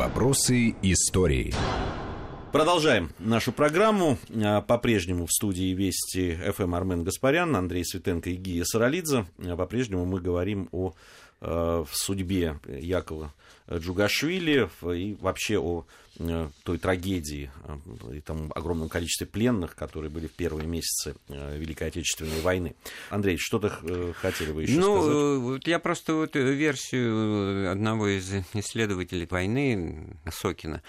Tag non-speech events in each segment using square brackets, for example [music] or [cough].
Вопросы истории. Продолжаем нашу программу. А, по-прежнему в студии Вести ФМ Армен Гаспарян, Андрей Светенко и Гия Саралидзе. А, по-прежнему мы говорим о э, судьбе Якова Джугашвили и вообще о э, той трагедии э, и тому огромном количестве пленных, которые были в первые месяцы Великой Отечественной войны. Андрей, что-то хотели бы еще ну, сказать? Ну, я просто вот версию одного из исследователей войны, Сокина,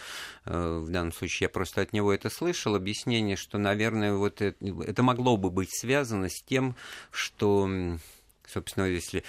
в данном случае я просто от него это слышал, объяснение, что, наверное, вот это, это могло бы быть связано с тем, что собственно, если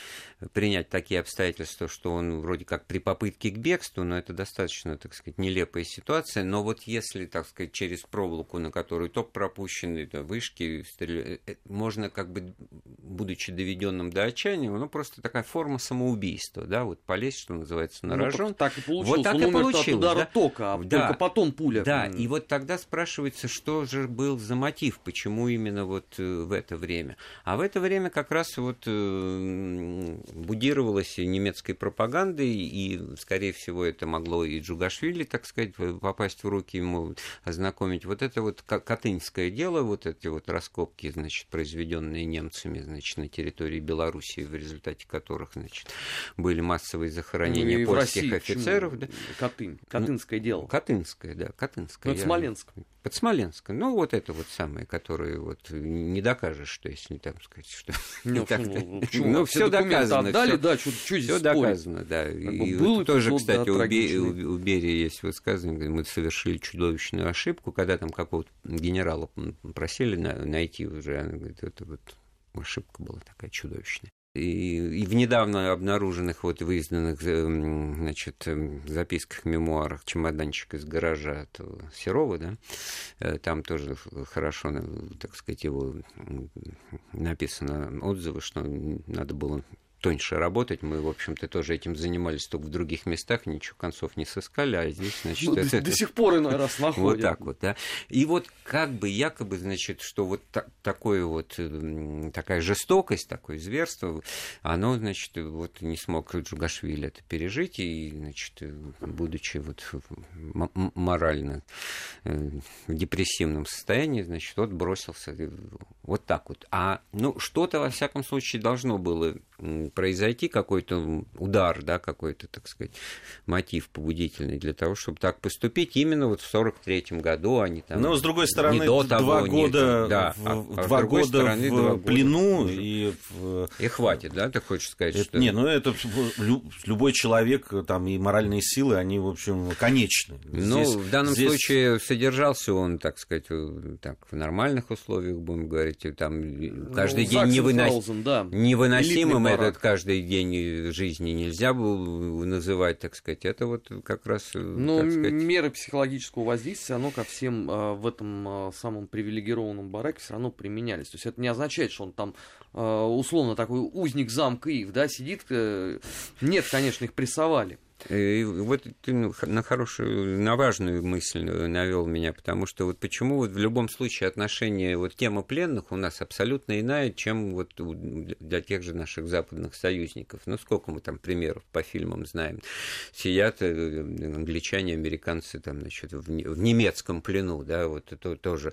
принять такие обстоятельства, что он вроде как при попытке к бегству, но это достаточно, так сказать, нелепая ситуация. Но вот если, так сказать, через проволоку, на которую ток пропущен, это вышки, стрел... Э, можно как бы, будучи доведенным до отчаяния, ну, просто такая форма самоубийства, да, вот полезть, что называется, на ну, рожон. Так и получилось. Вот так он и умер получилось, от удара да? тока, а да. только потом пуля. Да, и вот тогда спрашивается, что же был за мотив, почему именно вот э, в это время. А в это время как раз вот э, будировалось немецкой пропагандой, и, скорее всего, это могло и Джугашвили, так сказать, попасть в руки ему, ознакомить. Вот это вот Катынское дело, вот эти вот раскопки, значит, произведенные немцами, значит, на территории Белоруссии, в результате которых, значит, были массовые захоронения ну, польских России, офицеров. Да. Катын, Катынское ну, дело. Катынское, да, Катынское. Ну, это Смоленск. Под Смоленском. Ну, вот это вот самое, которое вот не докажешь, что если там сказать, что [laughs] ну, не так. [laughs] Ну, все доказано. Отдали, да, что здесь Все доказано, да. И был тоже, кстати, у, у, у Берии есть высказывание, мы совершили чудовищную ошибку, когда там какого-то генерала просили найти уже, она говорит, это вот ошибка была такая чудовищная и, и в недавно обнаруженных, вот выизданных, эм, значит, эм, записках, мемуарах «Чемоданчик из гаража» от Серова, да, э, там тоже хорошо, так сказать, его написано отзывы, что надо было тоньше работать. Мы, в общем-то, тоже этим занимались только в других местах, ничего концов не сыскали, а здесь, значит... Ну, это, до, до сих пор иной раз находят. Вот так вот, да. И вот как бы якобы, значит, что вот та, такое вот, такая жестокость, такое зверство, оно, значит, вот не смог Джугашвили это пережить, и, значит, будучи вот морально в депрессивном состоянии, значит, вот бросился вот так вот. А, ну, что-то, во всяком случае, должно было произойти какой-то удар, да, какой-то, так сказать, мотив побудительный для того, чтобы так поступить именно вот в 43-м году, а не там... Но, с другой стороны, не до того, два года, не, да, в, а, два года стороны, в два плену года. и... В... И хватит, да, ты хочешь сказать, это, что... Не, ну это любой человек, там, и моральные силы, они, в общем, конечны. Ну, здесь, в данном здесь... случае содержался он, так сказать, так, в нормальных условиях, будем говорить, там каждый ну, день невынос... да. невыносимым этот каждый день жизни нельзя было называть, так сказать. Это вот как раз... Но сказать... меры психологического воздействия, оно ко всем э, в этом э, самом привилегированном бараке все равно применялись. То есть это не означает, что он там э, условно такой узник замка Ив, да, сидит. Э, нет, конечно, их прессовали. И вот ты на хорошую, на важную мысль навел меня, потому что вот почему вот в любом случае отношение, вот тема пленных у нас абсолютно иная, чем вот для тех же наших западных союзников. Ну, сколько мы там примеров по фильмам знаем. Сидят э, англичане, американцы там, значит, в, немецком плену, да, вот это тоже,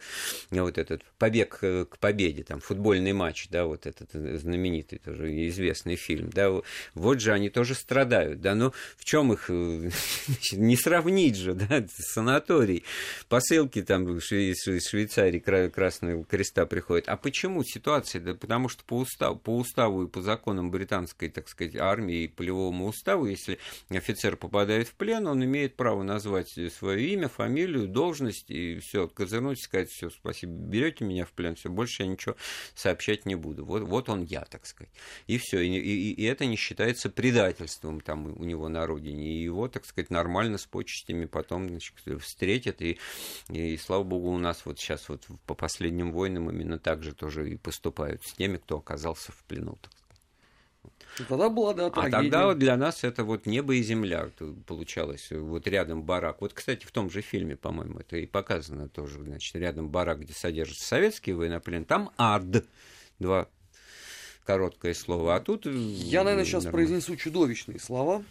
вот этот побег э, к победе, там, футбольный матч, да, вот этот знаменитый тоже известный фильм, да, вот же они тоже страдают, да, но в чем чем их э, [laughs] не сравнить же, да, санаторий, посылки там из Швейцарии Красного Креста приходят. А почему ситуация? Да потому что по уставу, по уставу и по законам британской, так сказать, армии и полевому уставу, если офицер попадает в плен, он имеет право назвать свое имя, фамилию, должность и все, козырнуть, сказать, все, спасибо, берете меня в плен, все, больше я ничего сообщать не буду. Вот, вот он я, так сказать. И все. И, и, и это не считается предательством там у него на родине родине, и его, так сказать, нормально с почестями потом значит, встретят, и, и, слава богу, у нас вот сейчас вот по последним войнам именно так же тоже и поступают с теми, кто оказался в плену, так. Тогда была, да, трагедия. А тогда вот для нас это вот небо и земля получалось. Вот рядом барак. Вот, кстати, в том же фильме, по-моему, это и показано тоже. Значит, рядом барак, где содержатся советские военнопленные, там ад. Два короткое слово. А тут... Я, наверное, сейчас произнесу чудовищные слова.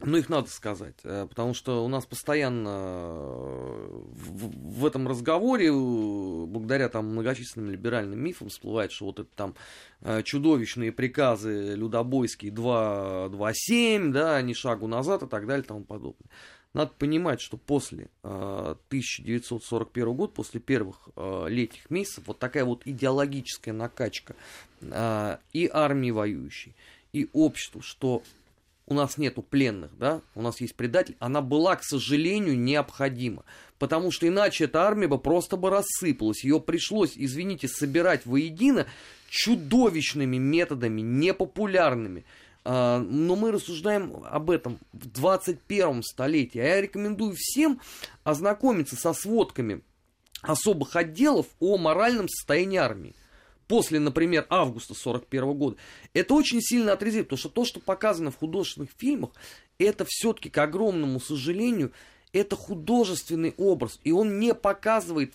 Но их надо сказать, э, потому что у нас постоянно э, в, в этом разговоре, э, благодаря там многочисленным либеральным мифам, всплывает, что вот это там чудовищные приказы людобойские 2.2.7, да, ни шагу назад и так далее и тому подобное. Надо понимать, что после 1941 года, после первых летних месяцев, вот такая вот идеологическая накачка и армии воюющей, и обществу, что у нас нету пленных, да, у нас есть предатель, она была, к сожалению, необходима. Потому что иначе эта армия бы просто бы рассыпалась. Ее пришлось, извините, собирать воедино чудовищными методами, непопулярными. А, но мы рассуждаем об этом в 21 столетии. А я рекомендую всем ознакомиться со сводками особых отделов о моральном состоянии армии после, например, августа 41 года, это очень сильно отрезвит, потому что то, что показано в художественных фильмах, это все-таки, к огромному сожалению, это художественный образ, и он не показывает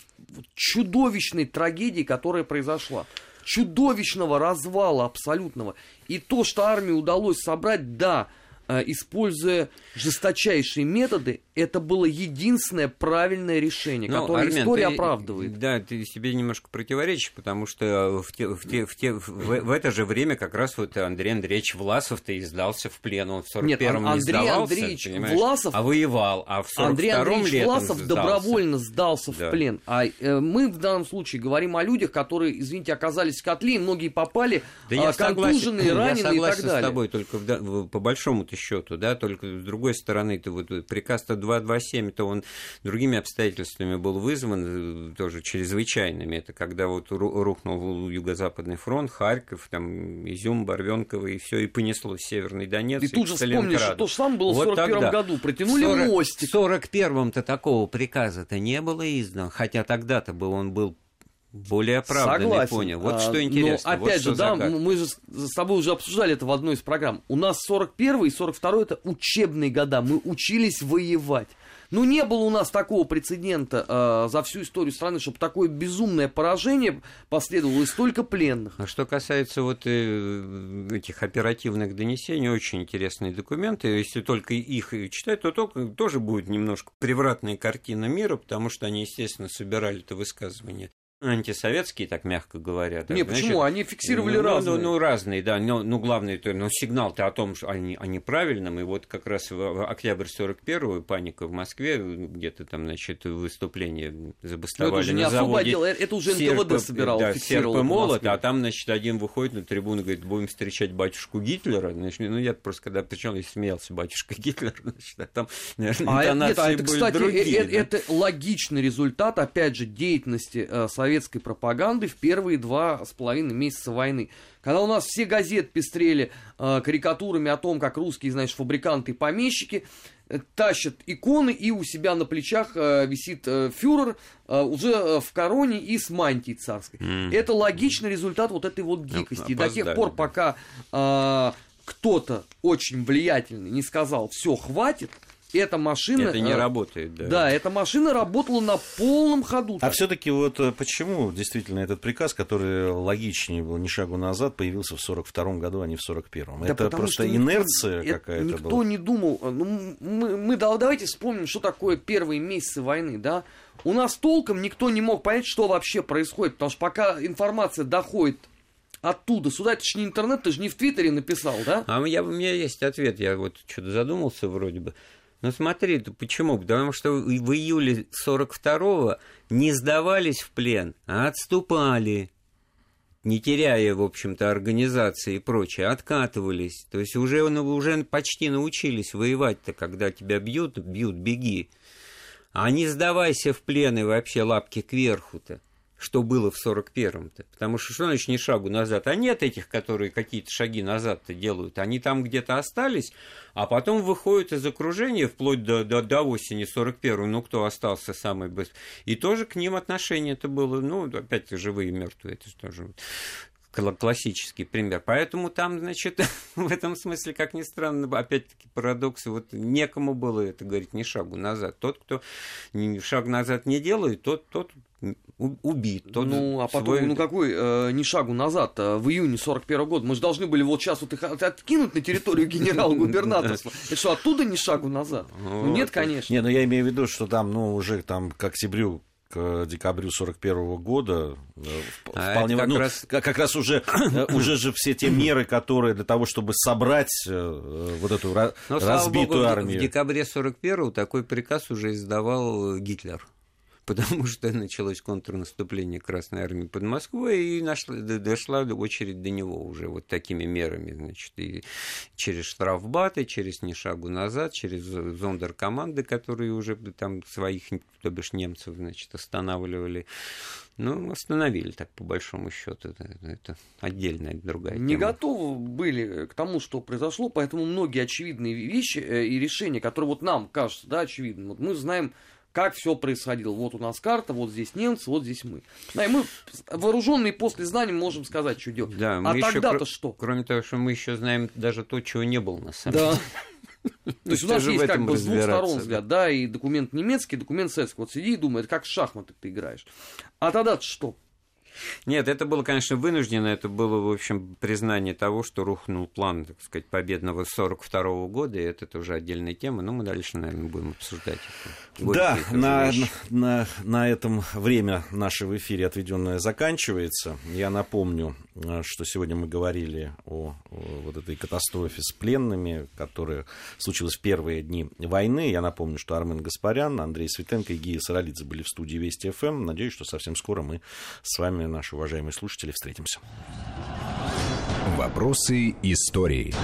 чудовищной трагедии, которая произошла. Чудовищного развала абсолютного. И то, что армии удалось собрать, да, используя жесточайшие методы, это было единственное правильное решение, Но, которое Армен, история ты, оправдывает. Да, ты себе немножко противоречишь, потому что в, те, в, те, в, те, в, в это же время как раз вот Андрей Андреевич Власов-то издался в плен. Он в 41-м Нет, Андрей не сдавался, Андреевич Власов, а воевал, а в 42-м Андрей Андреевич Власов сдался. добровольно сдался да. в плен. А э, мы в данном случае говорим о людях, которые, извините, оказались в котле, и многие попали да а, контуженные, раненые я и так далее. с тобой, только в, по большому счету, да, только с другой стороны, то вот приказ-то 227, то он другими обстоятельствами был вызван, э, тоже чрезвычайными. Это когда вот рухнул Юго-Западный фронт, Харьков, там, Изюм, Барвенково, и все, и понеслось Северный Донец. И, и тут же вспомнишь, что то же самое было вот в 41 году, протянули 40, мостик. В 41-м-то такого приказа-то не было издано, хотя тогда-то был, он был более оправданный, Согласен. понял. Вот а, что интересно. Но, опять вот же, да, мы же с тобой уже обсуждали это в одной из программ. У нас 41 и 42 это учебные года. Мы учились воевать. Ну, не было у нас такого прецедента э, за всю историю страны, чтобы такое безумное поражение последовало и столько пленных. А что касается вот э, этих оперативных донесений, очень интересные документы. Если только их читать, то только, тоже будет немножко превратная картина мира, потому что они, естественно, собирали это высказывание антисоветские, так мягко говоря. Не, Значит, почему? Они фиксировали ну, ну разные. Ну, ну, разные, да. Но, ну, главное, то, ну, сигнал-то о том, что они, они правильном. И вот как раз в, октябрь 41-го паника в Москве, где-то там, значит, выступление забастовали Но это уже не на заводе. Дело, это уже НКВД серп, собирал, да, серп и молот, а там, значит, один выходит на трибуну и говорит, будем встречать батюшку Гитлера. Значит, ну, я просто когда причем я смеялся, батюшка Гитлер, [laughs] значит, а там, наверное, а, нет, а это, кстати, другие. Это, да? это логичный результат, опять же, деятельности э, советской пропаганды в первые два с половиной месяца войны. Когда у нас все газеты пестрели э, карикатурами о том, как русские, знаешь, фабриканты и помещики э, тащат иконы, и у себя на плечах э, висит э, фюрер э, уже э, в короне и с мантией царской. Mm. Это логичный результат вот этой вот дикости. И до тех пор, пока э, кто-то очень влиятельный не сказал, все, хватит, эта машина... Это не э, работает, да. Да, эта машина работала на полном ходу. А все-таки вот э, почему действительно этот приказ, который логичнее был ни шагу назад, появился в 42 году, а не в 41-м? Да это просто инерция никто, какая-то Никто была. не думал. Э, ну, мы, мы давайте вспомним, что такое первые месяцы войны, да? У нас толком никто не мог понять, что вообще происходит, потому что пока информация доходит оттуда сюда. Это же не интернет, ты же не в Твиттере написал, да? А я, у меня есть ответ, я вот что-то задумался вроде бы. Ну смотри, почему? Потому что в июле 42-го не сдавались в плен, а отступали не теряя, в общем-то, организации и прочее, откатывались. То есть уже, ну, уже почти научились воевать-то, когда тебя бьют, бьют, беги. А не сдавайся в плен и вообще лапки кверху-то что было в 41-м-то. Потому что что значит ни шагу назад? А нет этих, которые какие-то шаги назад-то делают. Они там где-то остались, а потом выходят из окружения вплоть до, до, до осени 41-го. Ну, кто остался самый быстрый. И тоже к ним отношение это было, ну, опять живые и мертвые. Это же тоже классический пример. Поэтому там, значит, [laughs] в этом смысле, как ни странно, опять-таки парадоксы, вот некому было это говорить ни шагу назад. Тот, кто шаг назад не делает, тот, тот убит. Ну, а потом, свой... ну какой, э, ни шагу назад, э, в июне 41 года, мы же должны были вот сейчас вот их откинуть на территорию генерал-губернаторства. [laughs] Это что, оттуда ни шагу назад? Ну нет, конечно. Не, ну я имею в виду, что там, ну, уже там к октябрю к декабрю 41 года э, а вполне как, ну, раз... как раз уже э, [coughs] уже же все те меры, которые для того, чтобы собрать э, вот эту Но, разбитую Богу, армию. В декабре 41 такой приказ уже издавал Гитлер [laughs] потому что началось контрнаступление Красной Армии под Москвой, и нашла, дошла очередь до него уже вот такими мерами, значит, и через штрафбаты, через ни шагу назад, через зондеркоманды, которые уже там своих, то бишь немцев, значит, останавливали. Ну, остановили так, по большому счету. Это, это отдельная другая Не тема. готовы были к тому, что произошло, поэтому многие очевидные вещи э, и решения, которые вот нам кажутся, да, очевидными. Вот мы знаем как все происходило. Вот у нас карта, вот здесь немцы, вот здесь мы. Да, и мы, вооруженные после знаний, можем сказать, что делать. Да, а тогда-то что? Кроме того, что мы еще знаем даже то, чего не было на самом деле. Да. [laughs] То есть у нас есть как бы с двух сторон взгляд, да, и документ немецкий, документ советский. Вот сиди и думай, это как в шахматы ты играешь. А тогда что? Нет, это было, конечно, вынуждено. Это было, в общем, признание того, что рухнул план, так сказать, победного 42 года, и это уже отдельная тема, но мы дальше, наверное, будем обсуждать это. Да, на, на, на этом время наше в эфире отведенное заканчивается. Я напомню, э, что сегодня мы говорили о, о вот этой катастрофе с пленными, которая случилась в первые дни войны. Я напомню, что Армен Гаспарян, Андрей Светенко и Гия Саралидзе были в студии Вести ФМ. Надеюсь, что совсем скоро мы с вами вами, наши уважаемые слушатели, встретимся. Вопросы истории.